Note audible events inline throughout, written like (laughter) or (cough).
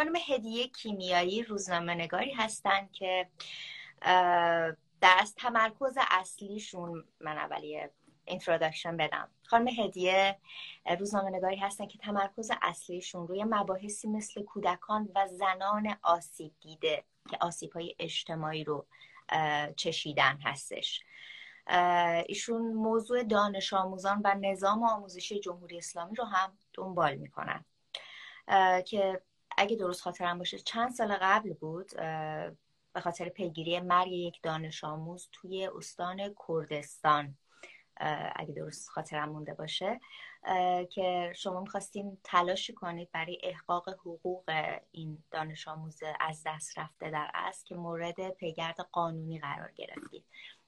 خانم هدیه کیمیایی روزنامه نگاری هستن که در از تمرکز اصلیشون من اولیه اینترودکشن بدم. خانم هدیه روزنامه نگاری هستن که تمرکز اصلیشون روی مباحثی مثل کودکان و زنان آسیب دیده که آسیب های اجتماعی رو چشیدن هستش. ایشون موضوع دانش آموزان و نظام آموزشی جمهوری اسلامی رو هم دنبال می‌کنن. که اگه درست خاطرم باشه چند سال قبل بود به خاطر پیگیری مرگ یک دانش آموز توی استان کردستان. اگه درست خاطرم مونده باشه. که شما می‌خواستیم تلاشی کنید برای احقاق حقوق این دانش آموز از دست رفته در اصل که مورد پیگرد قانونی قرار گرفتید.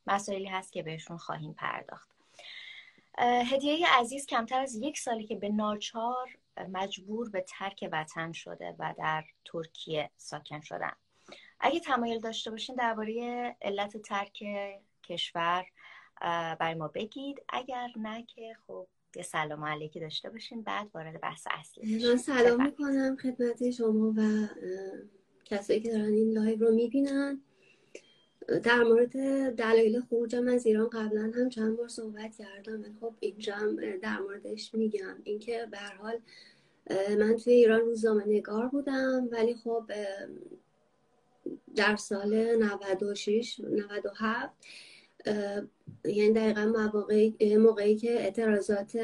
مسائلی هست که بهشون خواهیم پرداخت. هدیه عزیز کمتر از یک سالی که به ناچار مجبور به ترک وطن شده و در ترکیه ساکن شدن. اگه تمایل داشته باشین درباره علت ترک کشور برای ما بگید. اگر نه که خب یه سلام علیکی داشته باشین بعد وارد بحث اصلی من سلام می‌کنم خدمت شما و کسایی که دارن این live رو می‌بینن. در مورد دلایل خروجم از ایران قبلا هم چند بار صحبت کردم خب اینجا هم در موردش میگم. اینکه به حال من توی ایران روزنامه نگار بودم ولی خب در سال 96 97 یعنی دقیقا موقعی, موقعی که اعتراضات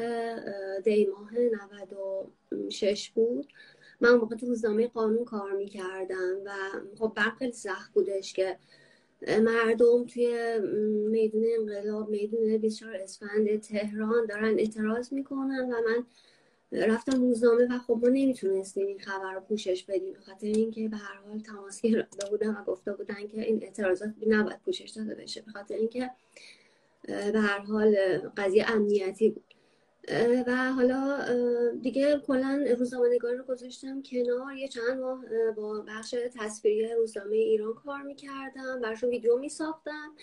دی ماه 96 بود من موقع تو روزنامه قانون کار می‌کردم و خب برق خیلی بودش که مردم توی میدون انقلاب میدون 24 اسفند تهران دارن اعتراض می‌کنن و من رفتم روزنامه و خب ما نمی‌تونستیم این خبر رو پوشش بدیم خاطر اینکه به هر حال تماس گرفته بودن و گفته بودن که این اعتراضات نباید پوشش داده بشه. به خاطر اینکه به هر حال قضیه امنیتی بود. و حالا دیگه کلا روزنامه نگاری رو گذاشتم کنار. یه چند ماه با بخش تصویری روزنامه ایران کار می‌کردم براشون ویدیو میساختم.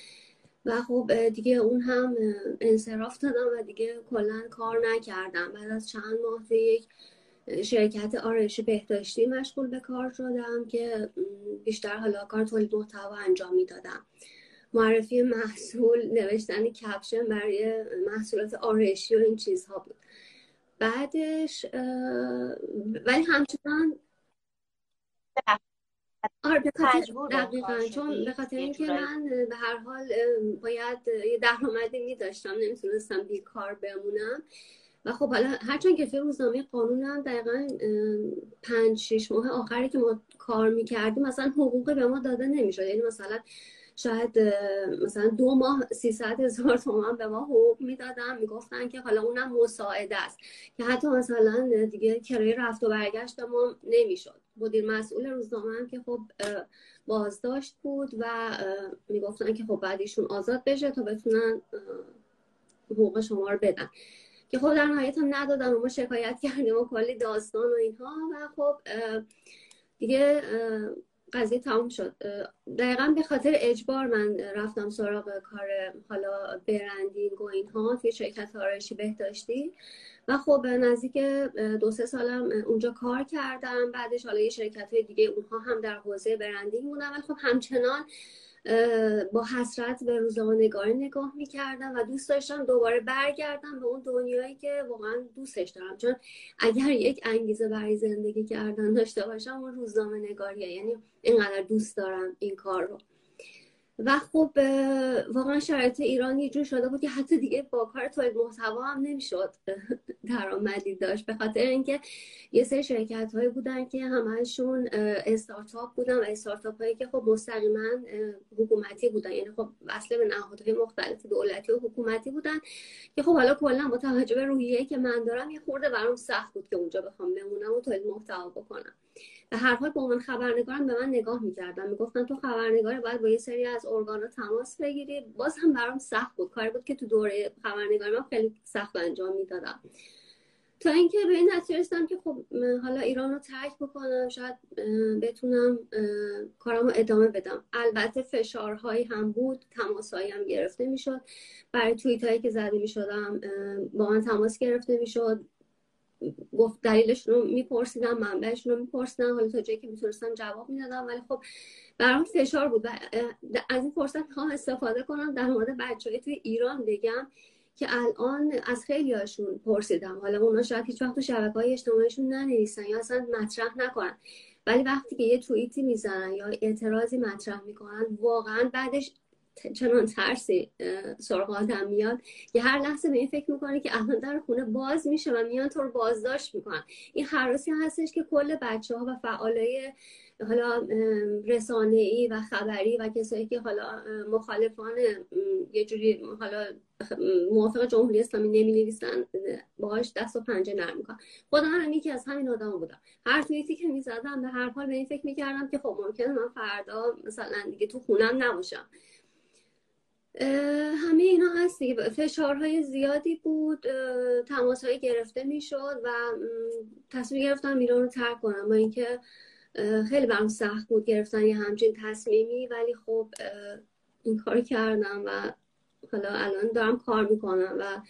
و خب دیگه اون هم انصراف دادم و دیگه کلا کار نکردم. بعد از چند ماه توی یک شرکت آرایش بهداشتی مشغول به کار شدم که بیشتر حالا کار تولید محتوا انجام می‌دادم. معرفی محصول نوشتن کپشن برای محصولات آرایشی و این چیزها بود. بعدش ولی همچنان آره به دقیقا چون به خاطر اینکه من به هر حال باید یه درآمدی می داشتم نمی‌تونستم بیکار بمونم. و خب حالا هرچند که توی روزنامه قانونم دقیقا پنج شیش ماه آخری که ما کار می‌کردیم مثلا حقوقی به ما داده نمی‌شد. یعنی مثلا شاید مثلا دو ماه 300 هزار تومن به ما حقوق می‌دادن. می‌گفتن که حالا اونم مساعده است. که حتی مثلا دیگه کرایه رفت و برگشت ما نمی‌شد. مدیر مسئول روزنامه هم که خب بازداشت بود و می‌گفتن که خب بعد ایشون آزاد بشه تا بتونن حقوق شما رو بدن. که خب در نهایت هم ندادن و ما شکایت کردیم و کلی داستان و اینها و خب دیگه قضیه تموم شد. دقیقا به خاطر اجبار من رفتم سراغ کار حالا برندینگ و اینها توی شرکت آرایشی بهداشتی. و خب نزدیک دو سه سالم اونجا کار کردم. بعدش حالا یه شرکت های دیگه اونها هم در حوزه برندینگ بودن. ولی خب همچنان با حسرت به روزنامه نگاری نگاه می‌کردم و دوست داشتم دوباره برگردم به اون دنیایی که واقعا دوستش دارم. چون اگر یک انگیزه برای زندگی کردن داشته باشم اون روزنامه نگاریه یعنی اینقدر دوست دارم این کار رو. و خب واقعا شرایط ایران یه جور شده بود که حتی دیگه با کار تولید محتوا هم نمی‌شد (laughs) درآمدی داشت. به خاطر اینکه یه سری شرکت هایی بودن که همشون استارتاپ بودن و استارتاپ هایی که خب مستقیما حکومتی بودن. یعنی خب وصله به نهادهای مختلف دولتی و حکومتی بودن که خب حالا کلا با توجه به روحیه‌ای که من دارم یه خورده برام سخت بود که اونجا بخوام بمونم و تولید محتوا بکنم. به هر حال به عنوان خبرنگارم به من نگاه می‌کردن. می‌گفتن تو خبرنگار باید با یه سری از ارگانا تماس بگیری. باز هم برام سخت بود. کاری بود که تو دوره خبرنگاری من خیلی سخت انجام می‌دادم. تا اینکه به این نتیجه رسیدم که خب حالا ایران رو ترک بکنم شاید بتونم کارم رو ادامه بدم. البته فشارهایی هم بود. تماسهایی هم گرفته می‌شد. برای توییت هایی که زده می‌شدم با من تماس گرفته می‌شد. گفت دلیلشون رو میپرسیدم منبعشون رو میپرسیدم. حالا تا جایی که می‌تونستم جواب می‌دادم ولی خب برام فشار بود. از این فرصت ها استفاده کنم. در مورد بچه توی ایران بگم که الان از خیلی هاشون پرسیدم. حالا اونا شاید هیچ وقت تو شبکه های اجتماعیشون ننویسن یا اصلا مطرح نکنن. ولی وقتی که یه توییتی می‌زنن یا اعتراضی مطرح می‌کنن واقعا بعدش چنان ترسی سراغ آدم میاد که هر لحظه به این فکر می‌کنه که الان در خونه باز میشه و میان تو رو بازداشت می‌کنن. این حراسی هستش که کل بچه ها و فعالای حالا رسانه ای و خبری و کسایی که حالا مخالفان یه جوری حالا موافق جمهوری اسلامی نمی نویسن باهاش دست و پنجه نرم می‌کنن. خدا من یکی از همین آدم بودم. هر توییتی که می‌زدم به هر حال به این فکر می‌کردم که خب ممکنه من فردا مثلا دیگه تو خونم نباشم. همه اینا هست دیگه. فشارهای زیادی بود تماس های گرفته می‌شد و تصمیم گرفتم ایران رو ترک کنم. با اینکه خیلی برام سخت بود گرفتن یه همچین تصمیمی ولی خب این کار کردم و حالا الان دارم کار می‌کنم و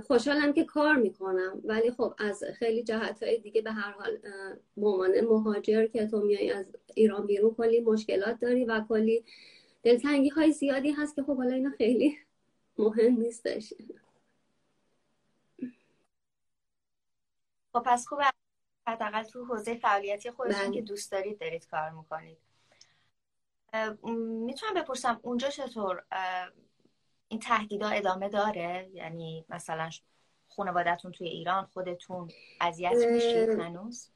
خوشحالم که کار می‌کنم. ولی خب از خیلی جهت های دیگه به هر حال مامان مهاجر که تو میای از ایران بیرون کلی مشکلات داری و کلی دلتنگی های زیادی هست که خب حالا اینا خیلی مهم نیستش. خب پس خوب حداقل تو حوزه فعالیتی خودتون بله. که دوست دارید دارید کار می‌کنید. می‌تونم بپرسم اونجا چطور؟ این تهدیدا ادامه داره؟ یعنی مثلا خانوادتون توی ایران خودتون اذیت میشید هنوز؟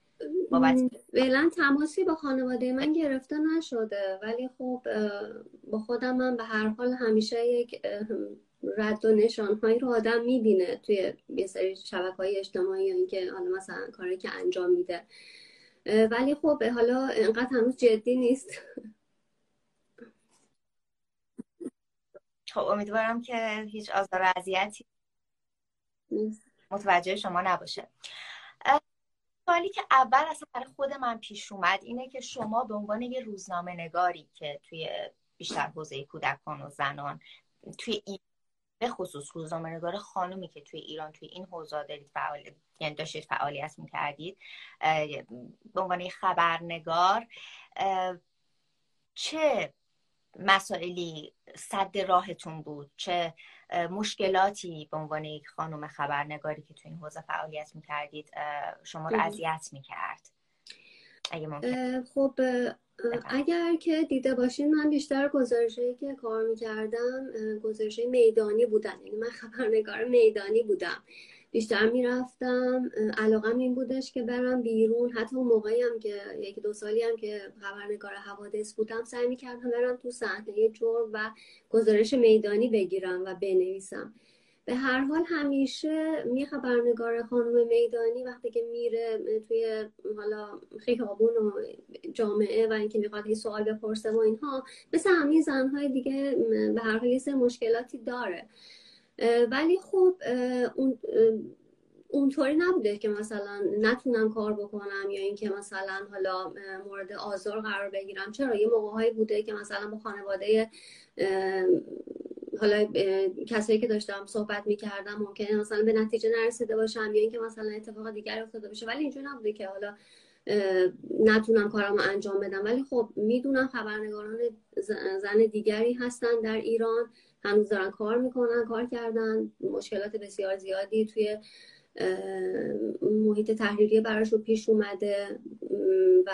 فعلا تماسی با خانواده من گرفته نشده ولی خب با خودم من به هر حال همیشه یک رد و نشانهایی رو آدم می‌بینه توی یه سری شبکه های اجتماعی یا اینکه حالا مثلا کاری که انجام میده. ولی خب حالا انقدر هنوز جدی نیست. خب امیدوارم که هیچ آزار و اذیتی متوجه شما نباشه. سوالی که اول اصلا برای خود من پیش اومد اینه که شما به عنوان یه روزنامه نگاری که توی بیشتر حوزه کودکان و زنان توی این به خصوص روزنامه نگار خانومی که توی ایران توی این حوزه دارید فعال یعنی داشتید فعالیت می‌کردید به عنوان خبرنگار چه مسائلی صد راهتون بود؟ چه مشکلاتی به عنوان یک خانم خبرنگاری که تو این حوزه فعالیت می‌کردید شما رو اذیت می‌کرد؟ اگه ممکن خب اگر که دیده باشین من بیشتر گزارشهایی که کار می‌کردم گزارشه میدانی بودن. یعنی من خبرنگار میدانی بودم. بیشتر می‌رفتم. علاقم این بودش که برم بیرون. حتی اون موقعی هم که یکی دو سالی هم که خبرنگار حوادث بودم سعی می‌کردم برم تو صحنه جرم و گزارش میدانی بگیرم و بنویسم. به هر حال همیشه می خبرنگار خانم میدانی وقتی که میره توی حالا خیابون و جامعه و اینکه می‌خواد یه سوال بپرسه و اینها مثل همین زنهای دیگه به هر حال یه مشکلاتی داره. ولی خب اون اونطوری نبوده که مثلا نتونم کار بکنم یا اینکه مثلا حالا مورد آزار قرار بگیرم. چرا؟ یه موقع بوده که مثلا با خانواده حالا کسایی که داشتم صحبت می‌کردم ممکنه مثلا به نتیجه نرسیده باشم یا اینکه مثلا اتفاق دیگر افتاده باشه. ولی اینجوری نبوده که حالا نتونم کارمو انجام بدم. ولی خب می‌دونم خبرنگاران زن دیگری هستن در ایران. هنوز دارن کار می‌کنن کار کردن. مشکلات بسیار زیادی توی محیط تحریریه براشون پیش اومده. و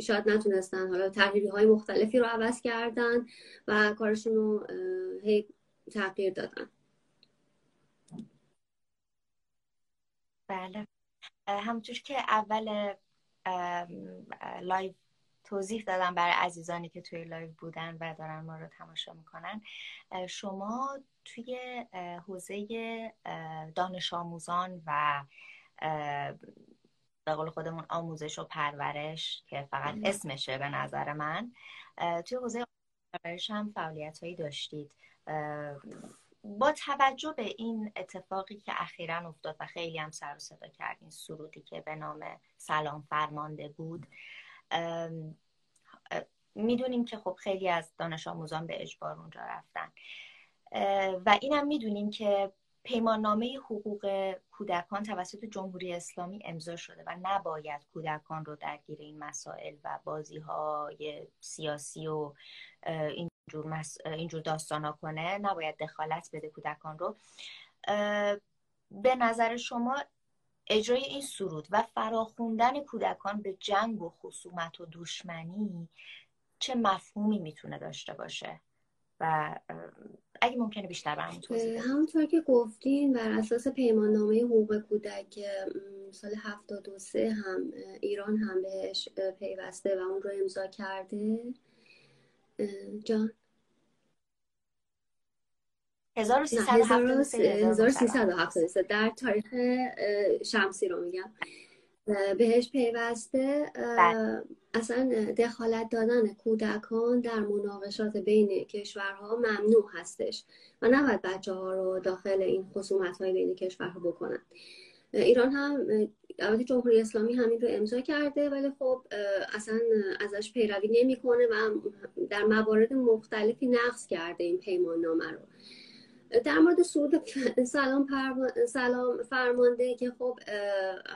شاید نتونستن. حالا تحریری های مختلفی رو عوض کردن و کارشون رو هی تغییر دادن. بله. همونطور که اول live توضیح دادم برای عزیزانی که توی live بودن و دارن ما رو تماشا می‌کنن. شما توی حوزه دانش آموزان و به قول خودمون آموزش و پرورش که فقط اسمشه به نظر من توی حوزه پرورش هم فعالیت هایی داشتید با توجه به این اتفاقی که اخیرا افتاد و خیلی هم سر و صدا کرد این سرودی که به نام سلام فرمانده بود می‌دونیم که خب خیلی از دانش آموزان به اجبار اونجا رفتن. و اینم می‌دونیم که پیمان نامه حقوق کودکان توسط جمهوری اسلامی امضا شده و نباید کودکان رو درگیر این مسائل و بازی های سیاسی و اینجور, مس... اینجور داستان ها کنه. نباید دخالت بده کودکان رو. به نظر شما اجرای این سرود و فراخوندن کودکان به جنگ و خصومت و دشمنی چه مفهومی می‌تونه داشته باشه؟ و اگه ممکنه بیشتر برامون توضیح همونطور که گفتین بر اساس پیمان نامه حقوق کودک سال 73 هم ایران هم بهش پیوسته و اون رو امضا کرده. جان. 1373 در تاریخ شمسی رو میگم. بهش پیوسته بله. اصلا دخالت دادن کودکان در مناقشات بین کشورها ممنوع هستش و نباید بچه ها رو داخل این خصومت های بین کشورها بکنن. ایران هم البته جمهوری اسلامی همین رو امضا کرده ولی خب اصلا ازش پیروی نمی‌کنه و در موارد مختلفی نقض کرده این پیمان نامه رو. در مورد سود سلام, سلام فرمانده که خب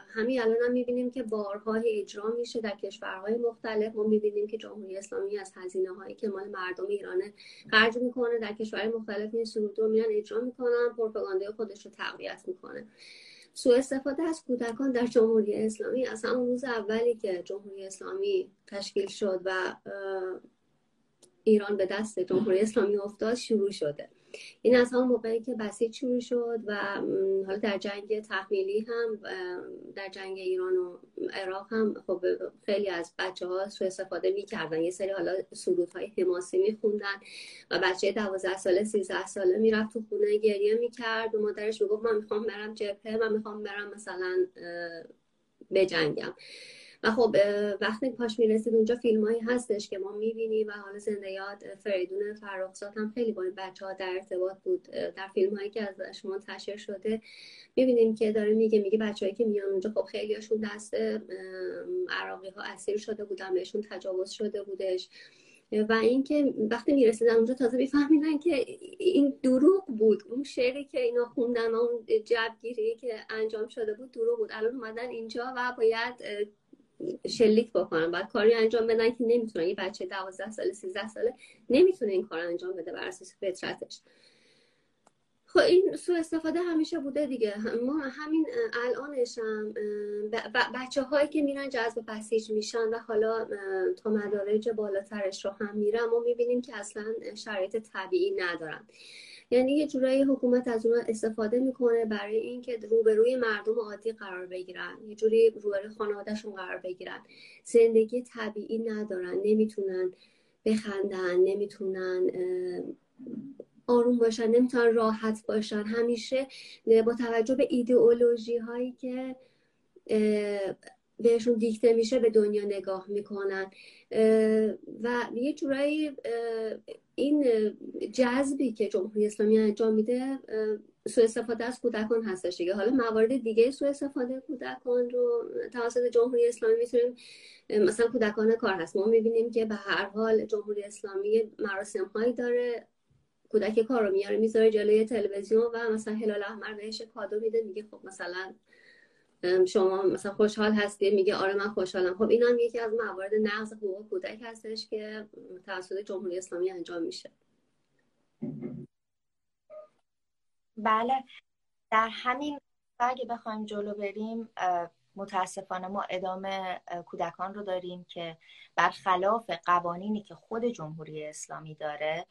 همین الان هم می‌بینیم که بارهای اجرا میشه در کشورهای مختلف. ما می‌بینیم که جمهوری اسلامی از هزینه هایی که مال مردم ایرانه خرج می‌کنه در کشورهای مختلف این سرود رو میرن اجرا می‌کنن پروپاگاندای خودش رو تقویت می‌کنه. سوء استفاده از کودکان در جمهوری اسلامی از همون روز اولی که جمهوری اسلامی تشکیل شد و ایران به دست جمهوری اسلامی افتاد شروع شده. این از همون موقعی که بسیج شروع شد و حالا در جنگ تحمیلی هم در جنگ ایران و عراق هم خب خیلی از بچه ها سو استفاده می‌کردن. یه سری حالا های حماسی میخوندن و بچه دوازده ساله سیزده ساله می‌رفت تو خونه گریه می‌کرد و مادرش می‌گفت من می‌خوام برم جبهه من می‌خوام برم مثلا بجنگم و خب وقتی پاش می‌رسید اونجا فیلم هایی هستش که ما می‌بینیم و حالا زنده یاد فریدون فرخزاد هم خیلی با این بچه ها در ارتباط بود. در فیلم هایی که ازش منتشر شده می‌بینیم که داره میگه میگه بچههایی که میان اونجا خب خیلی هاشون دست عراقی ها اسیر شده بودن بهشون تجاوز شده بودش. و اینکه وقتی می‌رسیدن اونجا تازه میفهمیدن که این دروغ بود. اون شعری که اینا خوندن اون جبگیری که انجام شده بود دروغ بود. الان اومدن اینجا و باید شلیک بکنن. بعد کاری انجام بدن که نمی‌تونن. یه بچه 12 ساله 13 ساله نمی‌تونه این کار انجام بده بر اساس فطرتش. خب این سو استفاده همیشه بوده دیگه. ما همین الانش هم بچه هایی که میرن جذب بسیج میشن و حالا تا مدارج بالاترش رو هم میرن ما می‌بینیم که اصلا شرایط طبیعی ندارن. یعنی یه جورایی حکومت از اون استفاده می‌کنه برای اینکه روبروی مردم عادی قرار بگیرن. یه جوری روبروی خانوادهشون قرار بگیرن. زندگی طبیعی ندارن نمی‌تونن بخندن نمی‌تونن آروم باشن نمی‌تونن راحت باشن. همیشه با توجه به ایدئولوژی هایی که بهشون دیکته میشه به دنیا نگاه می‌کنن. و یه جورایی این جذبی که جمهوری اسلامی انجام میده سوء استفاده از کودکان هستش دیگه. حالا موارد دیگه سوء استفاده کودکان رو توسط جمهوری اسلامی می‌تونیم مثلا کودکان کار هست. ما می‌بینیم که به هر حال جمهوری اسلامی مراسم هایی داره کودک کار رو میاره می‌ذاره جلوی تلویزیون و مثلا هلال احمر بهش کادو میده میگه خب مثلا شما مثلا خوشحال هستی؟ میگه آره من خوشحالم. خب این هم یکی از موارد نقض حقوق کودک هستش که توسط جمهوری اسلامی انجام میشه. بله. در همین اگه بخوایم جلو بریم متاسفانه ما ادامه کودکان رو داریم که برخلاف قوانینی که خود جمهوری اسلامی داره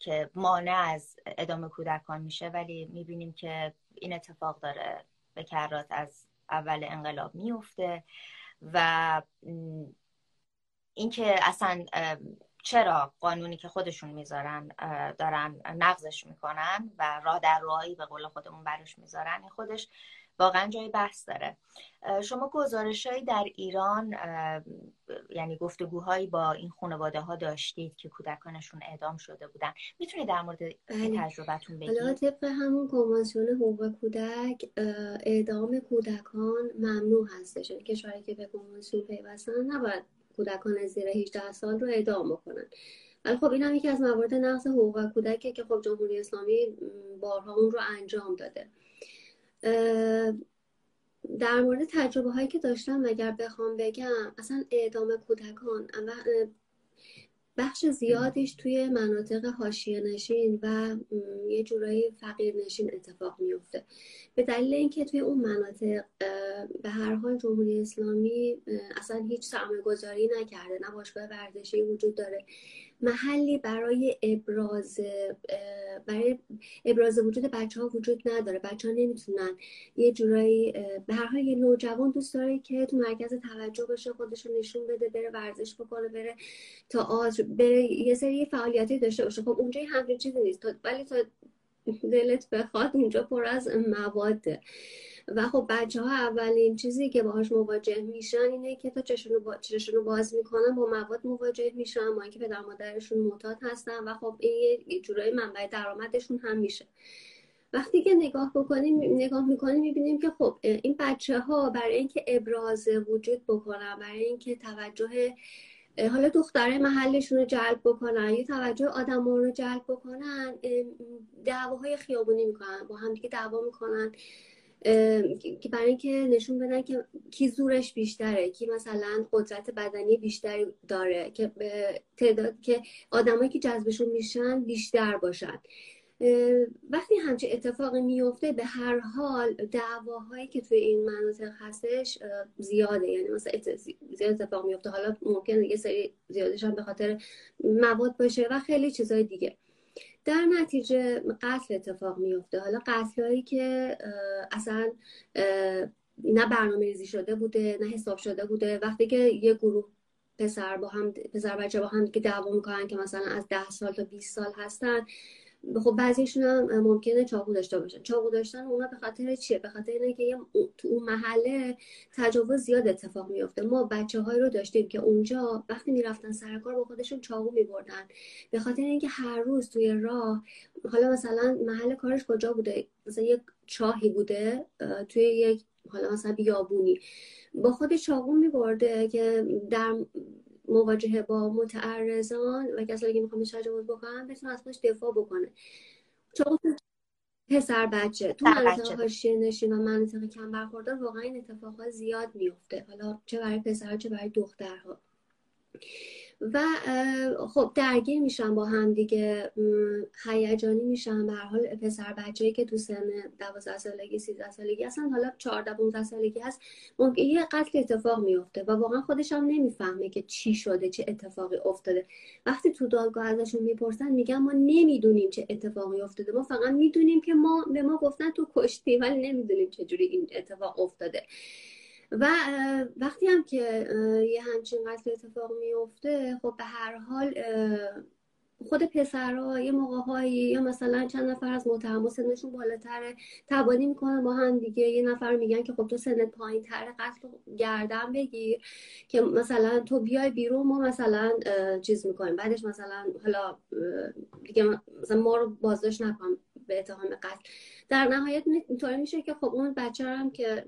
که مانع از ادامه کودکان میشه ولی می‌بینیم که این اتفاق داره به کرات از اول انقلاب میفته و اینکه اصلا چرا قانونی که خودشون می‌ذارن دارن نقضش می‌کنن و راه در راهی به قول خودمون برش می‌ذارن خودش واقعا جای بحث داره. شما گزارشهایی در ایران یعنی گفتگوهایی با این خانواده ها داشتید که کودکانشون اعدام شده بودن. می‌تونید در مورد بله. تجربتون بگید؟ حالا طبق همون کنوانسیون حقوق کودک اعدام کودکان ممنوع هستش. یعنی کشوری که به کنوانسیون پیوستن نباید کودکان زیر 18 سال رو اعدام بکنن. ولی خب این هم یکی از موارد نقض حقوق کودکه که خب جمهوری اسلامی بارها اون رو انجام داده. در مورد تجربه هایی که داشتم اگر بخوام بگم اصلا اعدام کودکان بخش زیادیش توی مناطق حاشیه نشین و یه جورایی فقیر نشین اتفاق میفته به دلیل اینکه توی اون مناطق به هر حال جمهوری اسلامی اصلا هیچ سرمایه گذاری نکرده نه باشگاه ورزشی وجود داره محلی برای ابراز برای ابراز وجود بچه ها وجود نداره. بچه ها نمی‌تونن یه جورایی به هر حال یه نوجوان دوست داره که تو مرکز توجه بشه خودش رو نشون بده بره ورزش بکنه بره تا بره یه سری فعالیتی داشته باشه. خب اونجا همچین چیزی نیست. ولی تا دلت بخواد اونجا پر از مواده و خب بچه ها اولین چیزی که باهاش مواجه میشن اینه که تا چشونو, با... چشونو باز می‌کنن با مواد مواجه میشن ما اینکه پدر مادرشون معتاد هستن و خب این یه جورایی منبع درآمدشون هم میشه. وقتی که نگاه بکنیم نگاه می‌کنیم می‌بینیم که خب این بچه ها برای اینکه ابراز وجود بکنن برای اینکه توجه حالا دختره محلشون رو جلب بکنن یا توجه آدم رو جلب بکنن دعواهای خیابونی می‌کنن با هم دیگه دعوا می‌کنن. که برای اینکه نشون بدن که کی زورش بیشتره کی مثلا قدرت بدنی بیشتری داره که تعداد که آدمایی که جذبشون میشن بیشتر باشن. وقتی همچه اتفاقی میفته به هر حال دعواهایی که توی این مناطق هستش زیاده. یعنی مثلا زیاد اتفاق میفته. حالا ممکن یه سری زیادش هم به خاطر مواد باشه و خیلی چیزای دیگه. در نتیجه قتل اتفاق میفته حالا قتلهایی که اصلا نه برنامه ریزی شده بوده نه حساب شده بوده. وقتی که یه گروه پسر با هم پسر بچه با هم که دعوا می‌کنن که مثلا از ده سال تا 20 سال هستن خب بعضیشون هم ممکنه چاقو داشته باشن. چاقو داشتن اونا به خاطر چیه؟ به خاطر اینه که تو اون محله تجاوز زیاد اتفاق میفته ما بچه های رو داشتیم که اونجا وقتی می‌رفتن سر کار با خودشون چاقو میبردن. به خاطر اینکه هر روز توی راه حالا مثلا محل کارش کجا بوده؟ مثلا یک چاهی بوده توی یک حالا مثلا بیابونی. با خود چاقو میبرده که در مواجهه با متعرضان و کسایی که می‌خوان تجاوز بکنن بتونه از خودش دفاع بکنه. چون پسر بچه. تو مناطق حاشیه نشین و مناطق کم برخوردار واقعا این اتفاقات زیاد میفته حالا چه برای پسرها چه برای دخترها. و خب درگیر میشن با هم دیگه هیجانی میشن. به حال پسر بچه‌ای که تو سن 12 سالگی 13 سالگی اصلا حالا 14 15 سالگی هست ممکن یه قتل اتفاق میفته و واقعا خودش هم نمی‌فهمه که چی شده چه اتفاقی افتاده. وقتی تو دادگاه ازشون می‌پرسن میگن ما نمی‌دونیم چه اتفاقی افتاده. ما فقط می‌دونیم که ما به ما گفتن تو کشتی ولی نمی‌دونیم چه جوری این اتفاق افتاده. و وقتی هم که یه همچین قتل اتفاق میفته خب به هر حال خود پسرها یه موقع یا مثلا چند نفر از متهم سنشون بالاتره تبانی می‌کنن با هم دیگه. یه نفر میگن که خب تو سنت پایین تره قتل گردن بگیر که مثلا تو بیای بیرون ما مثلا چیز می‌کنیم. بعدش مثلا حالا دیگه مثلا ما رو بازداشت نکن به اتهام قتل. در نهایت اینطوری میشه که خب اون بچه هم که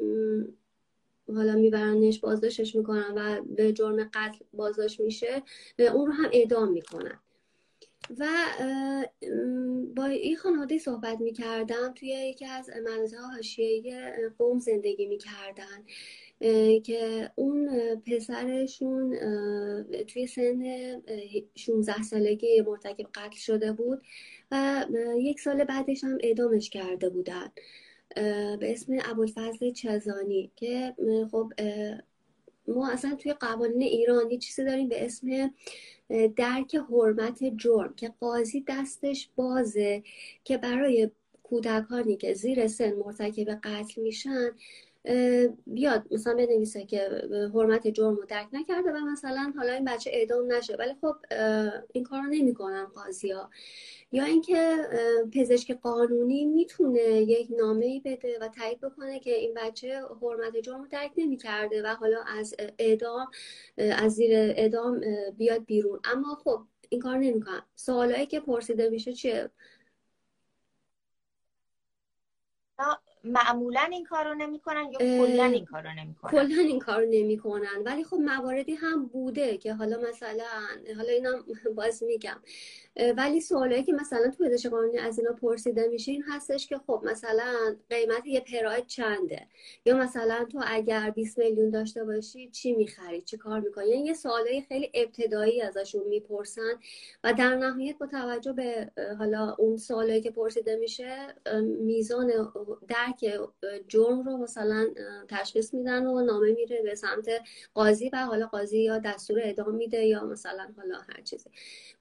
حالا میبرنش بازداشتش می‌کنن و به جرم قتل بازداشت میشه اون رو هم اعدام می‌کنن. و با این خانواده صحبت می‌کردم توی یکی از مناطق حاشیه قوم زندگی می‌کردن که اون پسرشون توی سن 16 سالگی مرتکب قتل شده بود و یک سال بعدش هم اعدامش کرده بودن. به اسم ابوالفضل چزانی که خب ما اصلا توی قوانین ایران یه چیزی داریم به اسم درک حرمت جرم که قاضی دستش بازه که برای کودکانی که زیر سن مرتکب قتل میشن بیاد مثلا بنویسه که حرمت جرم رو درک نکرده و مثلا حالا این بچه اعدام نشه. ولی خب این کار رو نمی‌کنن قاضی ها یا اینکه پزشک قانونی می‌تونه یک نامه ای بده و تایید بکنه که این بچه حرمت جرم رو درک نمی‌کرده و حالا از اعدام از زیر اعدام بیاد بیرون. اما خب این کار نمی‌کنن. سوالایی که پرسیده میشه چیه؟ معمولا این کارو نمی‌کنن یا کلا این کارو نمی‌کنن؟ کلا این کارو نمی‌کنن. ولی خب مواردی هم بوده که حالا مثلا حالا اینم (laughs) باز میگم. ولی سوالایی که مثلا تو پزشک قانونی از اینا پرسیده میشه این هستش که خب مثلا قیمت یه پراید چنده؟ یا مثلا تو اگر 20 میلیون داشته باشی چی می‌خری؟ چی کار می‌کنی؟ یعنی یه سوالای خیلی ابتدایی ازشون می‌پرسن و در نهایت با توجه به حالا اون سوالایی که پرسیده میشه میزان درک جرم رو مثلا تشخیص میدن و نامه میره به سمت قاضی و حالا قاضی یا دستور اعدام میده یا مثلا حالا هر چیزی.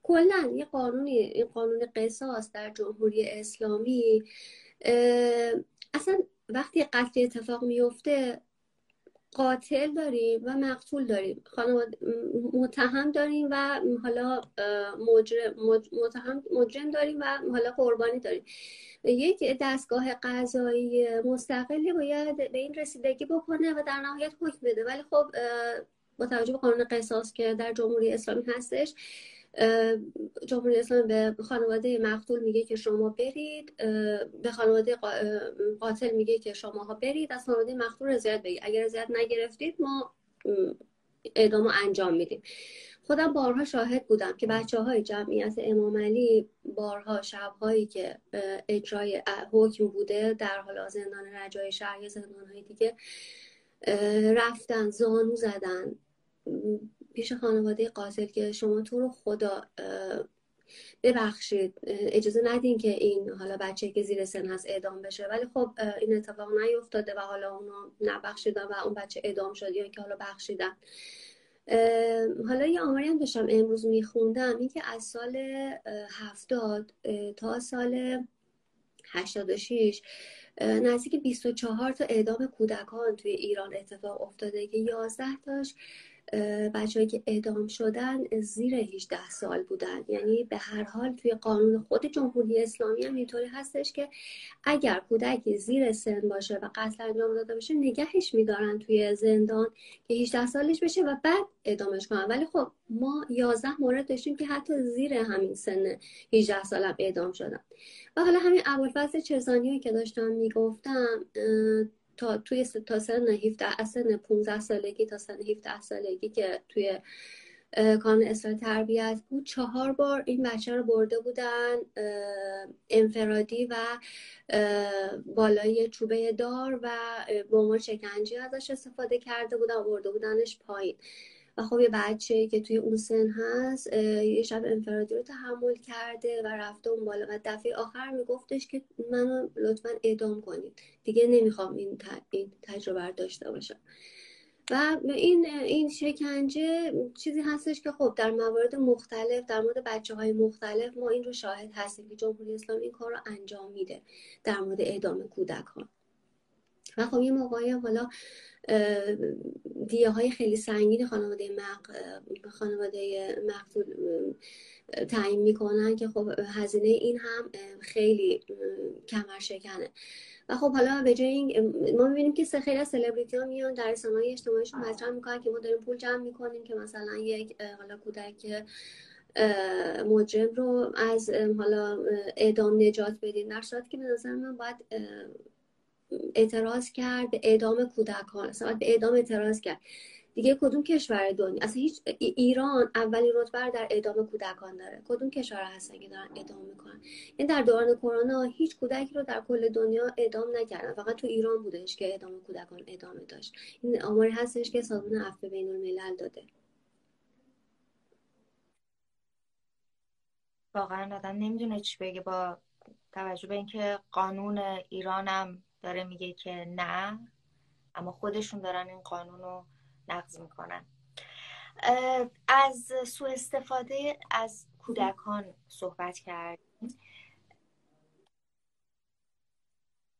کلا یه قانونی این قانون قصاص در جمهوری اسلامی اصلا وقتی قتل اتفاق میفته قاتل داریم و مقتول داریم. خانواده متهم داریم و حالا مجرم, متهم مجرم داریم و حالا قربانی داریم. یک دستگاه قضایی مستقلی باید به این رسیدگی بکنه و در نهایت حکم بده. ولی خب با توجه به قانون قصاص که در جمهوری اسلامی هستش جمهوری اسلامی به خانواده مقتول میگه که شما برید به خانواده قاتل میگه که شماها برید از خانواده مقتول رضایت بگید اگر رضایت نگرفتید ما اعدامو انجام میدیم. خودم بارها شاهد بودم که بچه های جمعیت امام علی بارها شبهایی که اجرای حکم بوده در حال زندان رجای شهر یا زندان های دیگه رفتن زانو زدن پیش خانواده قاتل که شما تو رو خدا ببخشید. اجازه ندین که این حالا بچه که زیر سن هست اعدام بشه. ولی خب این اتفاق نیفتاده و حالا اونا نبخشیدن و اون بچه اعدام شد یا که حالا بخشیدن. حالا یه آماری هم داشتم امروز میخوندم. این که از سال هفتاد تا سال 86 نزدیک 24 تا اعدام کودکان توی ایران اتفاق افتاده که 11 تاش بچههایی که اعدام شدن زیر 18 سال بودن. یعنی به هر حال توی قانون خود جمهوری اسلامی هم اینطوری هستش که اگر کودکی زیر سن باشه و قتل انجام داده باشه نگهش میدارن توی زندان که 18 سالش بشه و بعد اعدامش کنن. ولی خب ما 11 مورد داشتیم که حتی زیر همین سن 18 سالم اعدام شدن. و حالا همین ابوالفضل چزانی که داشتم می‌گفتم تا توی تا سن 17 سن 15 سالگی تا سن 17 سالگی که توی کانون اصلاح تربیت بود چهار بار این بچه رو برده بودن انفرادی و بالای چوبه دار و به عنوان شکنجه ازش استفاده کرده بودن برده بودنش پایین. و خب یه بچه که توی اون سن هست یه شب انفرادی رو تحمل کرده و رفته اون بالا. و دفعه آخر میگفتش که منو لطفا اعدام کنید. دیگه نمی‌خوام این, این تجربه داشته باشم. و این این شکنجه چیزی هستش که خب در موارد مختلف در مورد بچه های مختلف ما این رو شاهد هستیم که جمهوری اسلامی این کار رو انجام میده در مورد اعدام کودکان. و خب یه موقعی حالا دیه های خیلی سنگین خانواده مق... خانواده مقتول تعیین می‌کنن که خب هزینه این هم خیلی کمر شکنه و خب حالا به جای این ما می‌بینیم که خیلی سلبریتی ها میان در رسانه های اجتماعیشون مطرح می‌کنن که ما داریم پول جمع می‌کنیم که مثلا یک حالا کودک مجرم رو از حالا اعدام نجات بدیم در صورتی که به نظر من باید اعتراض کرد به اعدام کودکان اصلا به اعدام اعتراض کرد. دیگه کدوم کشور دنیا؟ اصلا هیچ ایران اولین رتبه در اعدام کودکان داره. کدوم کشور هستن که دارن اعدام می‌کنن؟ این یعنی در دوران کرونا هیچ کودکی رو در کل دنیا اعدام نکردن. فقط تو ایران بودش که اعدام کودکان ادامه داشت. این آماری هستش که سازمان عفو بین الملل داده. واقعا آدم نمی‌دونه چی بگه با توجه به اینکه قانون ایرانم داره میگه که نه اما خودشون دارن این قانون رو نقض می‌کنن. از سوء استفاده از کودکان صحبت کرد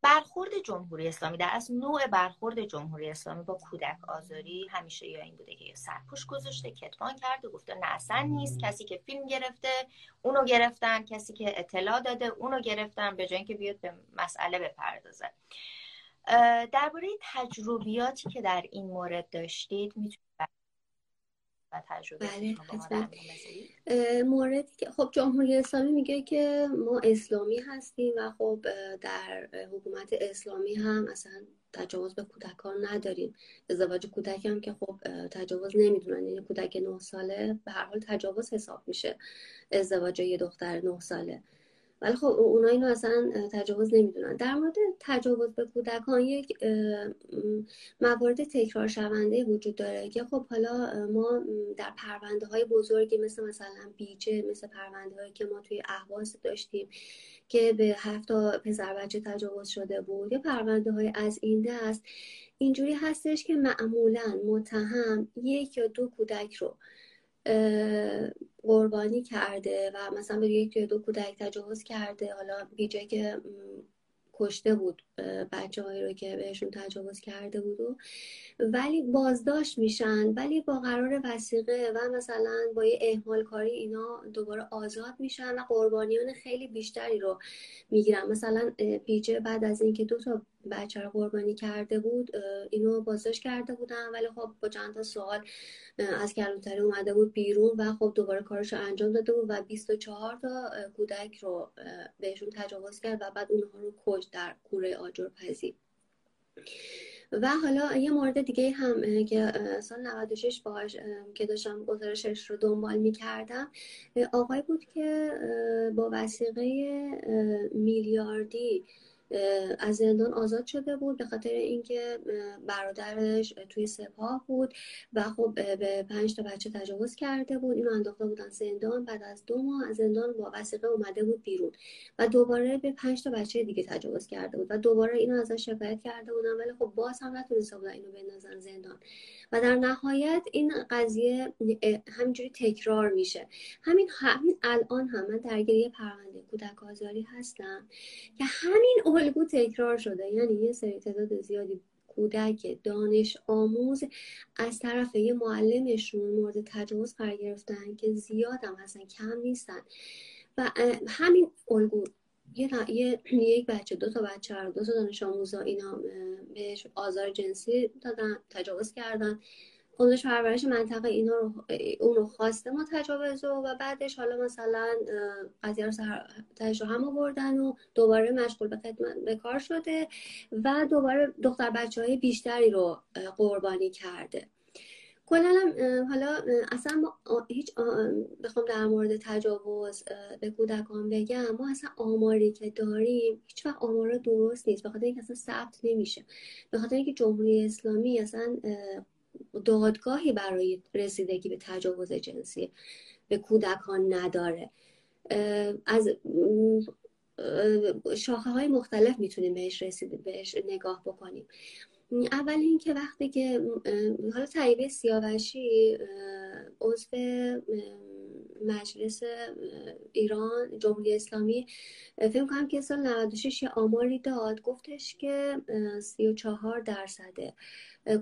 برخورد جمهوری اسلامی در از نوع برخورد جمهوری اسلامی با کودک آزاری همیشه یا این بوده که سرپوش گذاشته کتمان کرده گفته نه اصلا نیست. کسی که فیلم گرفته اونو گرفتن. کسی که اطلاع داده اونو گرفتن. به جای اینکه بیاد به مسئله بپردازه. درباره تجربیاتی که در این مورد داشتید می‌تونید و تجربه بله موردی که خب جمهوری اسلامی میگه که ما اسلامی هستیم و خب در حکومت اسلامی هم اصلا تجاوز به کودکان نداریم. ازدواج کودک هم که خب تجاوز نمی‌دونن. یعنی کودک نه ساله به هر حال تجاوز حساب میشه. ازدواج یه دختر نه ساله. ولی خب اونا اینو اصلا تجاوز نمی‌دونن. در مورد تجاوز به کودکان یک موارد تکرار شونده وجود داره که خب حالا ما در پرونده های بزرگی مثل مثلا بیجه مثل پرونده هایی که ما توی اهواز داشتیم که به هفت تا پسر بچه تجاوز شده بود یا پرونده های از این دست اینجوری هستش که معمولا متهم یک یا دو کودک رو قربانی کرده و مثلا به یک دو کودک تجاوز کرده. حالا بیجه که کشته بود. بچه هایی رو که بهشون تجاوز کرده بود و ولی بازداشت میشن ولی با قرار وسیقه و مثلا با یه احمال کاری اینا دوباره آزاد میشن و قربانیان خیلی بیشتری رو می‌گیرن. مثلا بیجه بعد از اینکه دو تا بچه رو قربانی کرده بود اینو بازداشت کرده بودن. ولی خب با چند تا سوال از کلانتری اومده بود بیرون و خب دوباره کارش رو انجام داده بود و 24 تا کودک رو بهشون تجاوز کرد و بعد اونها رو کش در کوره آجرپزی و حالا یه مورد دیگه هم که سال 96 باهاش که داشتم گزارشش رو دنبال می‌کردم آقای بود که با وسیقه میلیاردی از زندان آزاد شده بود به خاطر اینکه برادرش توی سپاه بود و خب به پنج تا بچه تجاوز کرده بود. اینو انداخته بودن زندان. بعد از دو ماه از زندان با وسیقه اومده بود بیرون و دوباره به پنج تا بچه دیگه تجاوز کرده بود و دوباره اینو ازش شکایت کرده بودن. ولی خب باز هم نتونسته بودن اینو بندازن زندان. و در نهایت این قضیه همینجوری تکرار میشه. همین همین الان هم من درگیری پرونده کودک آزاری هستم که همین الگو تکرار شده. یعنی یه سری تعداد زیادی کودک دانش آموز از طرف یه معلمشون مورد تجاوز قرار گرفتن که زیاد هم هستن کم نیستن. و همین الگو یه, یه یک بچه دو تا بچه رو دو تا دانش آموزا اینا بهش آزار جنسی دادن تجاوز کردن. خودش پرورش منطقه اینا رو اون رو خواسته ما تجاوز و بعدش حالا مثلا قضیه رو سر رو هم آوردن و دوباره مشغول به خدمت به کار شده و دوباره دختر بچه های بیشتری رو قربانی کرده. کلا حالا اصلا ما هیچ بخوام در مورد تجاوز به کودکان بگم ما اصلا آماری که داریم هیچ وقت آمار درست نیست به خاطر اینکه اصلا ثبت نمیشه. به اینکه جمهوری اسلامی اصلا دادگاهی برای رسیدگی به تجاوز جنسی به کودکان نداره. از شاخه های مختلف می‌تونیم بهش رسید بهش نگاه بکنیم. اول اینکه وقتی که حالا طیبه سیاوشی عضو مجلس ایران جمهوری اسلامی فکر کنم که سال 96 یه آماری داد. گفتش که 34 درصد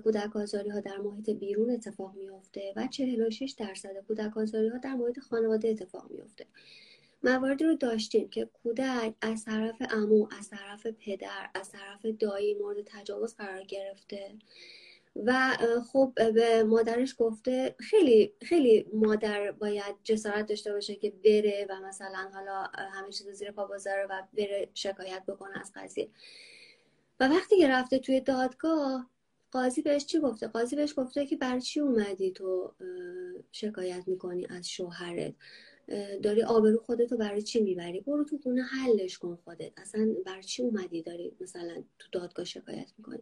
کودک آزاری ها در محیط بیرون اتفاق میافته و 46 درصد کودک آزاری ها در محیط خانواده اتفاق میافته. مواردی رو داشتیم که کودک از طرف امو از طرف پدر از طرف دایی مورد تجاوز قرار گرفته. و خب به مادرش گفته خیلی خیلی مادر باید جسارت داشته باشه که بره و مثلا حالا همه چیز زیر پا بذاره و بره شکایت بکنه از قضیه. و وقتی که رفته توی دادگاه قاضی بهش چی گفته؟ قاضی بهش گفته که بر چی اومدی تو شکایت می‌کنی از شوهرت؟ داری آبرو خودتو برای چی می‌بری؟ برو تو خونه حلش کن خودت. اصلا بر چی اومدی داری مثلا تو دادگاه شکایت می‌کنی؟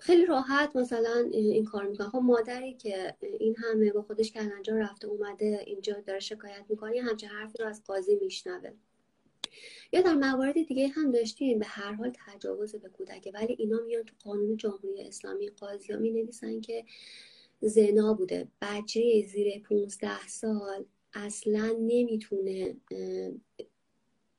خیلی راحت مثلا این کار می‌کنه. خب مادری که این همه با خودش کلنجا رفته اومده اینجا داره شکایت می‌کنه همچه حرفی رو از قاضی میشنوه. یا در موارد دیگه هم داشتیم به هر حال تجاوز به کودک ولی اینا میان تو قانون جمهوری اسلامی. قاضی ها می نویسن که زنا بوده. بچه زیر 15 سال اصلا نمی‌تونه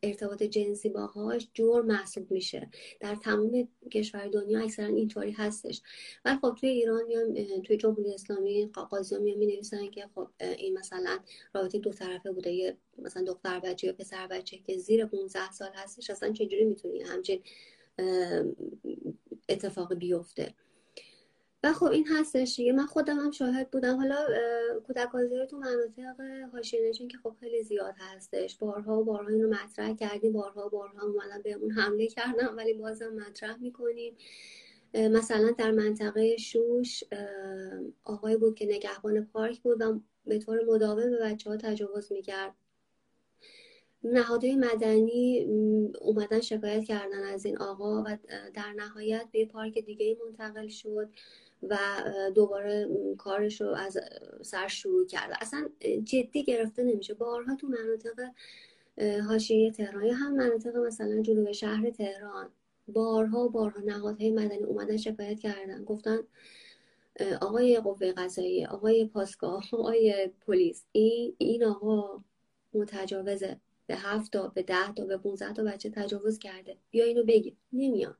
ارتباط جنسی باهاش جور محسوب میشه. در تمام کشور دنیا اکثرا اینطوری هستش. ولی خب توی ایران میان توی جمهوری اسلامی قاضی میان می نویسن که خب این مثلا رابطه دو طرفه بوده. یه مثلا دختر بچه یا پسر بچه که زیر 15 سال هستش اصلا چجوری می‌تونی همچین اتفاق بیفته؟ و خب این هستش دیگه. من خودم هم شاهد بودم. حالا کودک آزاری تو مناطق حاشیه که خب خیلی زیاد هستش. بارها و بارها اینو مطرح کردیم. بارها و بارها اومدن بهمون حمله کردم ولی بازم مطرح می‌کنیم. مثلا در منطقه شوش آقای بود که نگهبان پارک بود و به طور مداوم به بچه ها تجاوز می‌کرد. نهادهای مدنی اومدن شکایت کردن از این آقا و در نهایت به پارک دیگه منتقل شد. و دوباره کارش رو از سر شروع کرده اصلا جدی گرفته نمیشه. بارها تو مناطق حاشیه تهران هم مناطق مثلا جنوب شهر تهران بارها و بارها نهادهای مدنی اومدن شکایت کردن. گفتن آقای قوه قضایی آقای پاسگاه آقای پلیس این این آقا متجاوزه. به هفت تا به ده تا به 15 تا بچه تجاوز کرده. بیا اینو بگیر. نمیان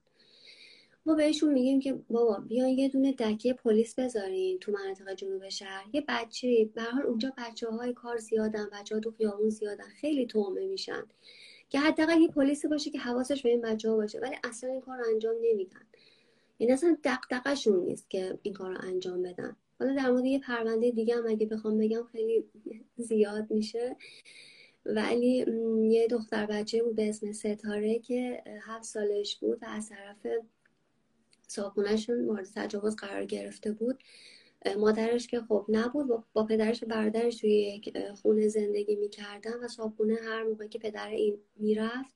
بهشون میگیم که بابا بیاین یه دونه دکه پلیس بذارین تو مناطق جنوب شهر. یه بچه به حال اونجا بچه های کار زیادن بچه ها تو خیابون زیادن خیلی تومه میشن. که حداقل یه پلیسی باشه که حواسش به این بچه ها باشه ولی اصلا این کار رو انجام نمیدن. این اصلا دقدقشون نیست که این کار رو انجام بدن. حالا در مورد یه پرونده دیگه هم اگه بخوام بگم خیلی زیاد میشه. ولی یه دختر بچه بود به اسم ستاره که هفت سالش بود و از طرف صاحبونهشون مورد تجاوز قرار گرفته بود. مادرش که خب نبود با پدرش و برادرش توی یک خونه زندگی می‌کردن و صاحبونه هر موقع که پدر این می‌رفت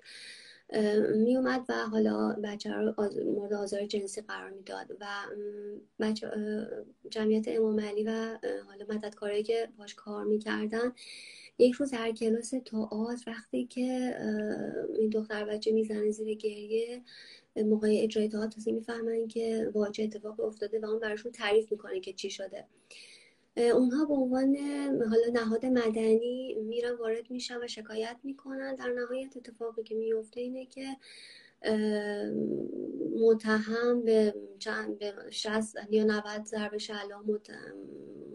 میومد و حالا بچه رو مورد آزار جنسی قرار می‌داد و بچه جمعیت امام علی و حالا مددکارایی که باش کار می‌کردن یک روز هر کلاس تاعت وقتی که این دختر بچه می‌زنه زیر گریه موقع اجرای تاعت تازه می‌فهمن که واجه اتفاق افتاده و اون براشون تعریف می‌کنه که چی شده. اونها به عنوان حالا نهاد مدنی میرن وارد میشن و شکایت می‌کنن. در نهایت اتفاقی که میفته اینه که متهم به چند به 60 یا 90 ضرب شلاق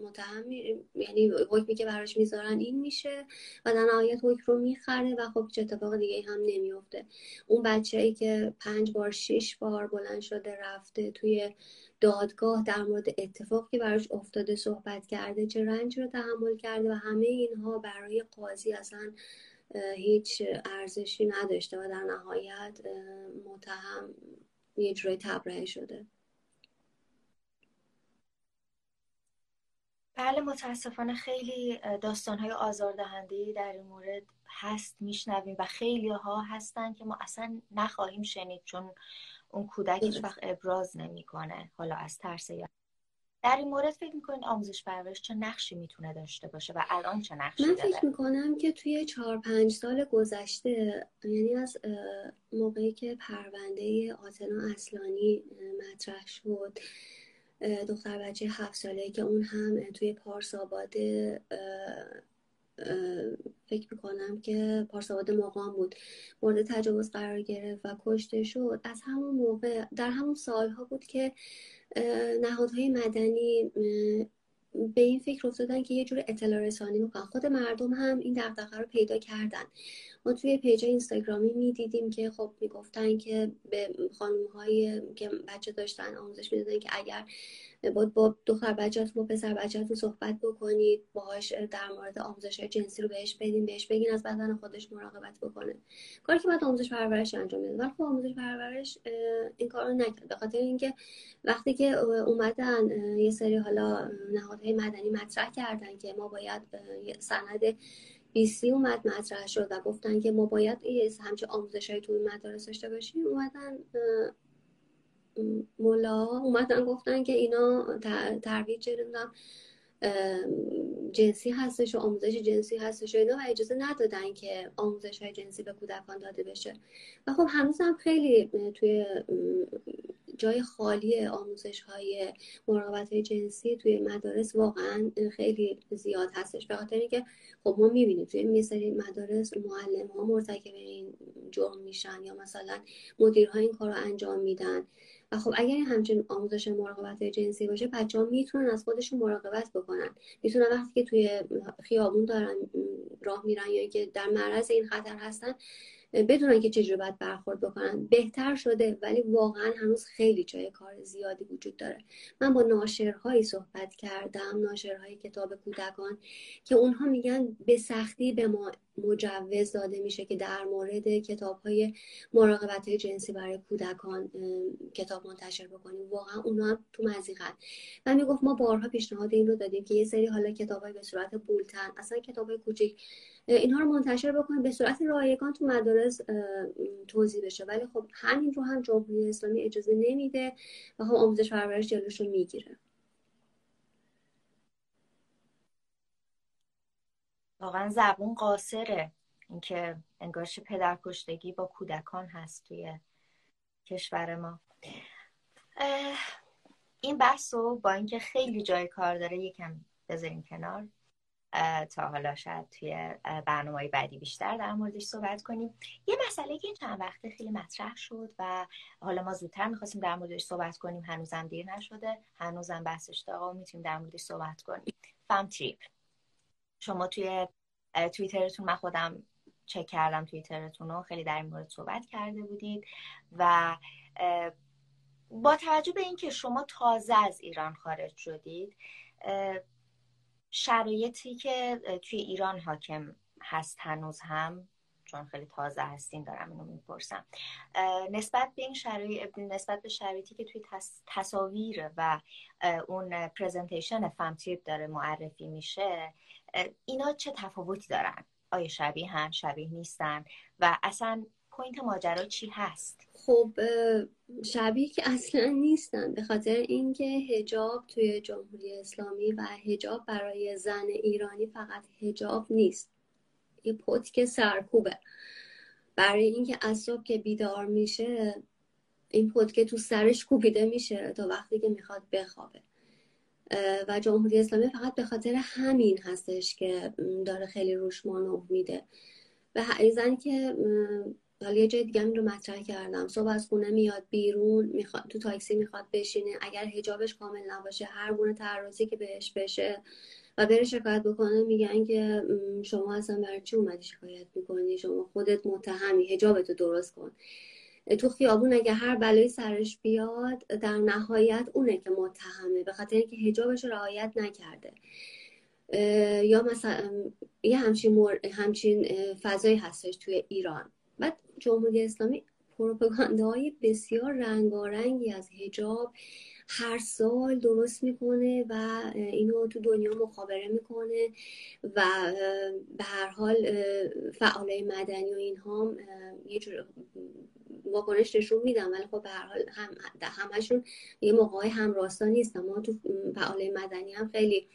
متهم یعنی حکمی که براش می‌ذارن این میشه و در نهایت حکم رو می‌خره و خب چه اتفاق دیگه هم نمیفته اون بچه ای که پنج بار شش بار بلند شده رفته توی دادگاه در مورد اتفاقی که براش افتاده صحبت کرده چه رنج رو تحمل کرده و همه اینها برای قاضی اصلا هیچ ارزشی نداشته و در نهایت متهم یه جورای تبرئه شده. بله متاسفانه خیلی داستانهای آزاردهنده در این مورد هست میشنویم و خیلی ها هستن که ما اصلا نخواهیم شنید چون اون کودک هیچ وقت ابراز نمی‌کنه. حالا از ترس یا در این مورد فکر می‌کنید آموزش پرورش چه نقشی می‌تونه داشته باشه و الان چه نقشی من فکر می‌کنم که توی چهار پنج سال گذشته یعنی از موقعی که پرونده آتنا اصلانی مطرح شد دختر بچه هفت ساله که اون هم توی پارس آباده فکر می‌کنم که پارساباد مقام بود. مورد تجاوز قرار گرفت و کشته شد. از همون موقع در همون سالها بود که نهادهای مدنی به این فکر افتادن که یه جور اطلاع رسانی می‌کنن. خود مردم هم این دغدغه رو پیدا کردن. ما توی پیج اینستاگرامی می‌دیدیم که خب می‌گفتن که به خانم هایی که بچه داشتن آموزش می‌دادن که اگر با, با دختر بچه‌تون با پسر بچه‌تون صحبت بکنید باهاش در مورد آموزش جنسی رو بهش بدین بهش بگین از بدن خودش مراقبت بکنه. کاری که باید آموزش پرورش انجام بده ولی خب آموزش پرورش این کار رو نکرد. به خاطر اینکه وقتی که اومدن یه سری حالا نهادهای مدنی مطرح کردن که ما باید سند بیسی اومد مطرح شد و گفتن که ما باید همچه آموزش های توی مدارس داشته باشیم. اومدن ملا اومدن گفتن که اینا ترویج نمی‌دونم جنسی هستش و آموزش جنسی هستش و اینا و اجازه ندادن که آموزش های جنسی به کودکان داده بشه. و خب هنوز هم خیلی توی جای خالی آموزش های مراقبت جنسی توی مدارس واقعا خیلی زیاد هستش. به خاطر اینکه خب ما می‌بینیم توی یه مدارس معلم ها مرتکب این جرم میشن یا مثلا مدیرها این کار رو انجام میدن. و خب اگر همچین آموزش مراقبت جنسی باشه بچه ها می‌تونن از خودشون مراقبت بکنن. می‌تونن وقتی که توی خیابون دارن راه میرن یا که در معرض این خطر هستن بدونن که چجوری باید برخورد بکنن بهتر شده ولی واقعا هنوز خیلی جای کار زیادی وجود داره. من با ناشرهایی صحبت کردم ناشرهای کتاب کودکان که اونها میگن به سختی به ما مجوز داده میشه که در مورد کتاب های مراقبت های جنسی برای کودکان کتاب منتشر بکنیم. واقعا اونها تو مزیقن. و می‌گفت ما بارها پیشنهاد این رو دادیم که یه سری حالا کتاب های به صورت بولتن اصلا کتاب های کوچیک اینها رو منتشر بکنیم. به صورت رایگان تو مدارس توضیح بشه. ولی خب همین رو هم جمهوری اسلامی اجازه نمیده و خب آموزش پرورش جلوش رو می‌گیره. واقعا زبون قاصره. اینکه انگارش پدرکشتگی با کودکان هست توی کشور ما. این بحث رو با اینکه خیلی جای کار داره یکم بذاریم کنار. تا حالا شاید توی برنامه بعدی بیشتر در موردش صحبت کنیم. یه مسئله که چند وقته خیلی مطرح شد و حالا ما زودتر می‌خواستیم در موردش صحبت کنیم هنوزم دیر نشده. هنوزم بحثش داغا می‌تونیم در موردش صحبت کنیم. فام تریپ شما توی توییترتون من خودم چک کردم توییترتون رو خیلی در این مورد صحبت کرده بودید و با توجه به اینکه شما تازه از ایران خارج شدید شرایطی که توی ایران حاکم هست هنوز هم چون خیلی تازه هستین دارم اینو می‌پرسم. نسبت به این شرایط نسبت به شرایطی که توی تصاویر و اون پرزنتیشن فمتیپ داره معرفی میشه اینا چه تفاوتی دارن؟ آیا شبیه هم شبیه نیستن؟ و اصلا point ماجرا چی هست؟ خب شبیه که اصلا نیستن. به خاطر اینکه حجاب توی جمهوری اسلامی و حجاب برای زن ایرانی فقط حجاب نیست. یه پتک سرکوبه. برای اینکه از صبح که بیدار میشه این پتکه تو سرش کوبیده میشه تا وقتی که می‌خواد بخوابه. و جمهوری اسلامی فقط به خاطر همین هستش که داره خیلی روش مانو میده. و زنی که حالا یه جای دیگه رو مطرح کردم. صبح از خونه میاد بیرون می‌خواد تو تاکسی می‌خواد بشینه. اگر هجابش کامل نباشه هر گونه تعرضی که بهش بشه و بره شکایت بکنه میگن که شما اصلا برای چی اومدی شکایت می‌کنی؟ شما خودت متهمی هجابتو درست کن. تو خیابون اگه هر بلایی سرش بیاد در نهایت اونه که متهمه به خاطر اینکه هجابش رعایت نکرده. یا مثلا یه همچین, مر... همچین فضایی هستش توی ایران. بعد جمهوری اسلامی های بسیار رنگارنگی از هجاب هر سال درست می‌کنه و اینو تو دنیا مخابره می‌کنه و به هر حال فعالای مدنی و اینها یه جور واکنش نشون میدن. ولی خب به هر حال هم همشون یه موقعی هم راستا نیستن ما تو فعالای مدنی هم خیلی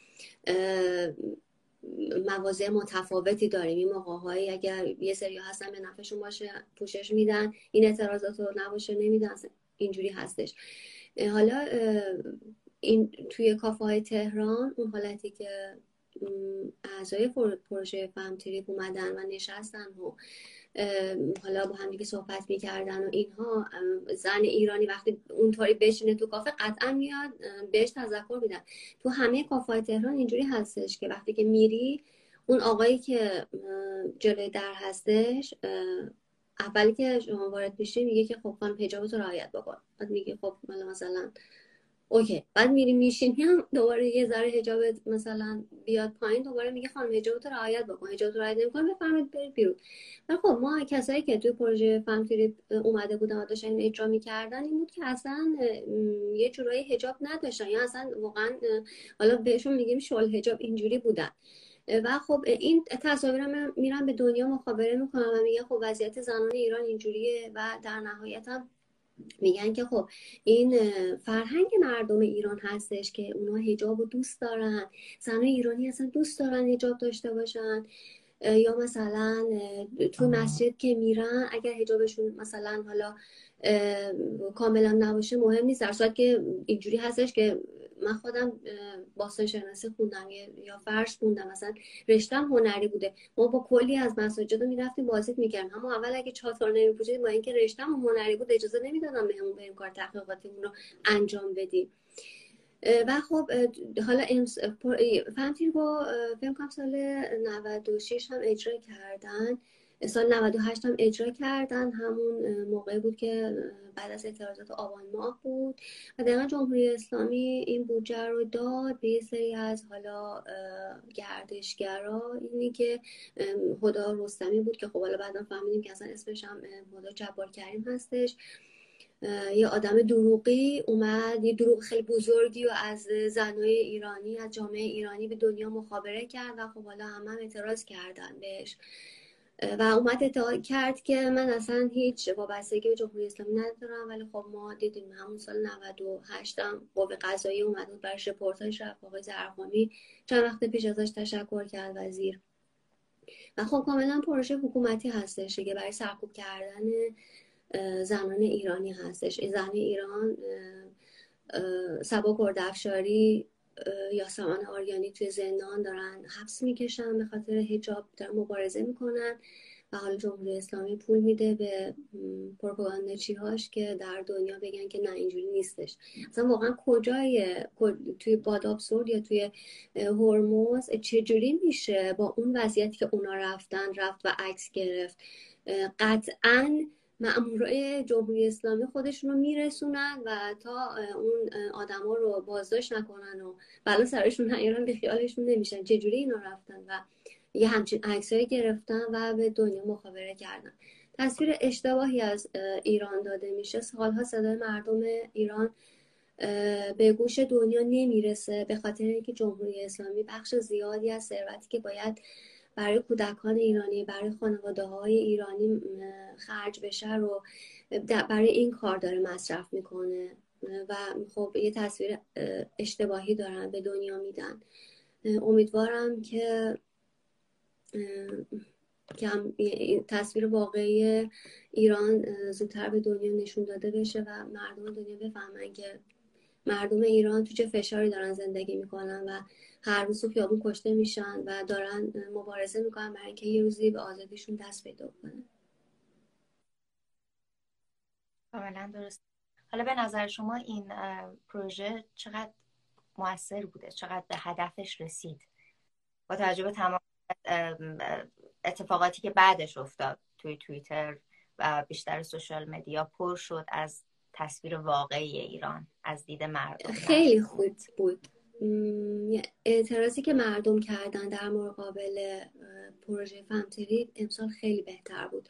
مواضع متفاوتی داریم. این موقع اگر یه سری هستن به نفعشون باشه پوشش میدن. این اعتراضات رو نباشه نمیدن. اینجوری هستش. حالا این توی کافه های تهران اون حالتی که اعضای پروژه فمتریپ اومدن و نشستن و حالا با هم دیگه صحبت می‌کردن و اینها زن ایرانی وقتی اونطوری بشینه تو کافه قطعا میاد بهش تذکر میدن. تو همه کافه تهران اینجوری هستش که وقتی که میری اون آقایی که جلوی در هستش اولی که شما وارد میشی میگه که خب خانم حجابتو رعایت بکن. بعد میگه خب مثلا اوکی. بعد میری میشینی هم دوباره یه ذره حجابت مثلا بیاد پایین دوباره میگه خانم حجابت رعایت بکن. حجابت رعایت نمی‌کنه بفرمایید برید بیرون. و خب ما کسایی که توی پروژه فامتری اومده بودن و داشتن اجرا می‌کردن این بود که اصلا یه جورایی حجاب نداشتن. یا اصلا واقعا حالا بهشون میگیم شل حجاب اینجوری بودن. و خب این تصاویر میرن به دنیا مخابره می‌کنن و میگن خب وضعیت زنان ایران اینجوریه و در نهایت هم میگن که خب این فرهنگ مردم ایران هستش که اونا هجاب رو دوست دارن. زنان ایرانی اصلا دوست دارن هجاب داشته باشن. یا مثلا تو مسجد که میرن اگر هجابشون مثلا حالا کاملا نباشه مهم نیست. در صورت که اینجوری هستش که من خودم باستان شناسی خوندم یا فرش خوندم مثلا رشتم هنری بوده. ما با کلی از مساجد رو می‌رفتیم بازدید می‌کردیم. اما اول اگه چادر نمیپوشیدیم با اینکه رشتم هنری بود اجازه نمی‌دادم بهمون این کار تحقیقاتیمون رو انجام بدیم. و خب حالا فهمتین با فکر کنم سال 96 هم اجرا کردن. سال 98 هم اجرا کردن. همون موقع بود که بعد از اعتراضات آبان ماه بود. و دقیقا جمهوری اسلامی این بودجه رو داد به یه سری از حالا گردشگرا. اینی که خدا رستمی بود که خب حالا بعدا فهمیدیم که اصلا اسمش هم خدا جبار کریم هستش. یه آدم دروغی اومد یه دروغ خیلی بزرگی و از زنای ایرانی از جامعه ایرانی به دنیا مخابره کرد و خب حالا هم, هم اعتراض کردن بهش. و اومد ادعا کرد که من اصلا هیچ وابستگی به جمهوری اسلامی ندارم ولی خب ما دیدیم همون سال 98 هم قوه قضایی اومد بود برای رپورتاج رفت آقای زرقامی چند وقت پیش ازش تشکر کرد وزیر. و خب کاملا پروژه حکومتی هستش که برای سرکوب کردن زنان ایرانی هستش. زن ایران سبا کردفشاری یا سامان آریانی توی زندان دارن حبس می‌کشن به خاطر هجاب دارن مبارزه می‌کنن و حالا جمهوری اسلامی پول میده به پروپاگانداچی هاش که در دنیا بگن که نه اینجوری نیستش. اصلا واقعا کجای توی بادابسورد یا توی هرموز چجوری میشه با اون وضعیتی که اونا رفتن رفت و عکس گرفت؟ قطعا مامورای جمهوری اسلامی خودشون رو میرسونن و تا اون آدما رو بازداشت نکنن و بلا سرشون نیارن به خیالشون نمیشن. چجوری اینا رفتن و یه همچین عکسایی گرفتن و به دنیا مخابره کردن. تصویر اشتباهی از ایران داده میشه. سالها صدای مردم ایران به گوش دنیا نمی‌رسه به خاطر اینکه جمهوری اسلامی بخش زیادی از ثروتی که باید برای کودکان ایرانی برای خانواده های ایرانی خرج بشه رو برای این کار داره مصرف می‌کنه. و خب یه تصویر اشتباهی دارن به دنیا میدن. امیدوارم که که تصویر واقعی ایران زودتر به دنیا نشون داده بشه و مردم دنیا بفهمن که مردم ایران تو چه فشاری دارن زندگی می‌کنن و هر روز خیابون کشته میشن و دارن مبارزه می‌کنن برای اینکه یه روزی به آزادیشون دست پیدا کنن. کاملا درست. حالا به نظر شما این پروژه چقدر موثر بوده؟ چقدر به هدفش رسید؟ با توجه به تمام اتفاقاتی که بعدش افتاد توی توییتر و بیشتر سوشال مدیا پر شد از تصویر واقعی ایران از دید مردم خیلی خوب بود. اعتراضی که مردم کردن در مقابل پروژه فمتری امسال خیلی بهتر بود.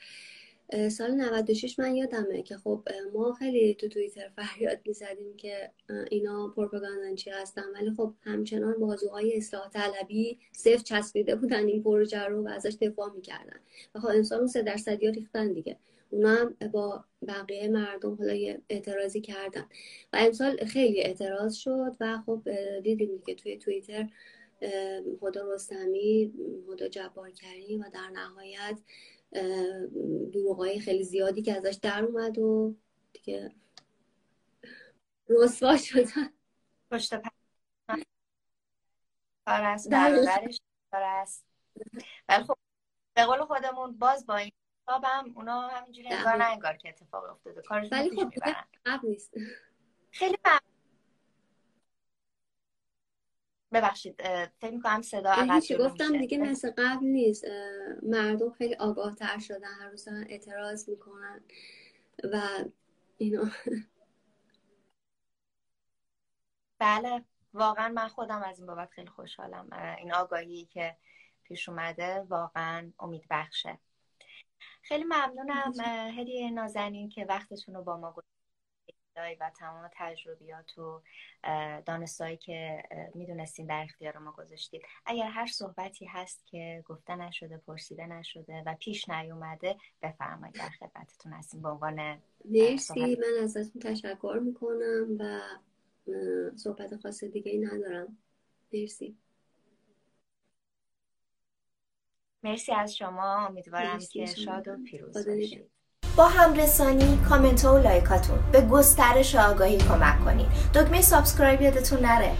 سال 96 من یادمه که خب ما خیلی تو توییتر فریاد می‌زدیم که اینا پروپاگاندانچی هستن. ولی خب همچنان بازوهای اصلاح طلبی صرف چسبیده بودن این پروژه رو و ازش دفاع می‌کردن. و خب امسال اون سه درصدی ها ریختن دیگه. اونا هم با بقیه مردم حالا اعتراضی کردن. و امسال خیلی اعتراض شد و خب دیدیم که توی توییتر خدا رستمی خدا جبار کریم و در نهایت دروغای خیلی زیادی که ازش در اومد و دیگه رسوا شدن پشت پرست برادرش پرست ولی خب به قول خودمون باز با این هم اونا همینجوری انگار نه انگار که اتفاق افتاده. کارشون ولی خب نیست. خیلی ببخشید فکر می‌کنم صدا عقب گفتم دیگه مثل قبل نیست. مردم خیلی آگاه تر شدن هر روز اعتراض می‌کنن و اینا. (laughs) بله واقعا من خودم از این بابت خیلی خوشحالم. این آگاهی که پیش اومده واقعا امید بخشه. خیلی ممنونم هدیه نازنین که وقتتون رو با ما و تمام تجربیات و دانستایی که می‌دونستین در اختیار ما گذاشتید. اگر هر صحبتی هست که گفته نشده پرسیده نشده و پیش نیومده بفرمایید در خدمتتون هستیم. به عنوان مرسی. من ازتون تشکر می‌کنم و صحبت خاص دیگه ای ندارم. مرسی. مرسی از شما. امیدوارم که شاد و پیروز باشید. با همرسانی کامنت ها و like اتون. به گسترش آگاهی کمک کنید. دکمه subscribe یادتون نره.